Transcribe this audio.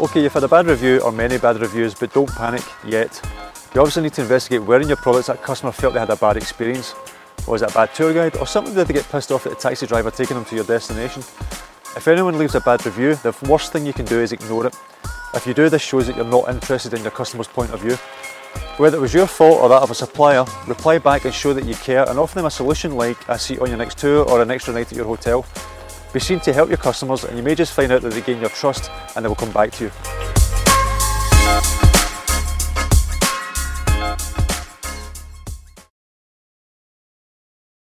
Okay, you've had a bad review or many bad reviews, but don't panic yet. You obviously need to investigate where in your products that customer felt they had a bad experience. Was it a bad tour guide or something that they get pissed off at the taxi driver taking them to your destination? If anyone leaves a bad review, the worst thing you can do is ignore it. If you do, this shows that you're not interested in your customer's point of view. Whether it was your fault or that of a supplier, reply back and show that you care and offer them a solution like a seat on your next tour or an extra night at your hotel. Be seen to help your customers and you may just find out that they gain your trust and they will come back to you.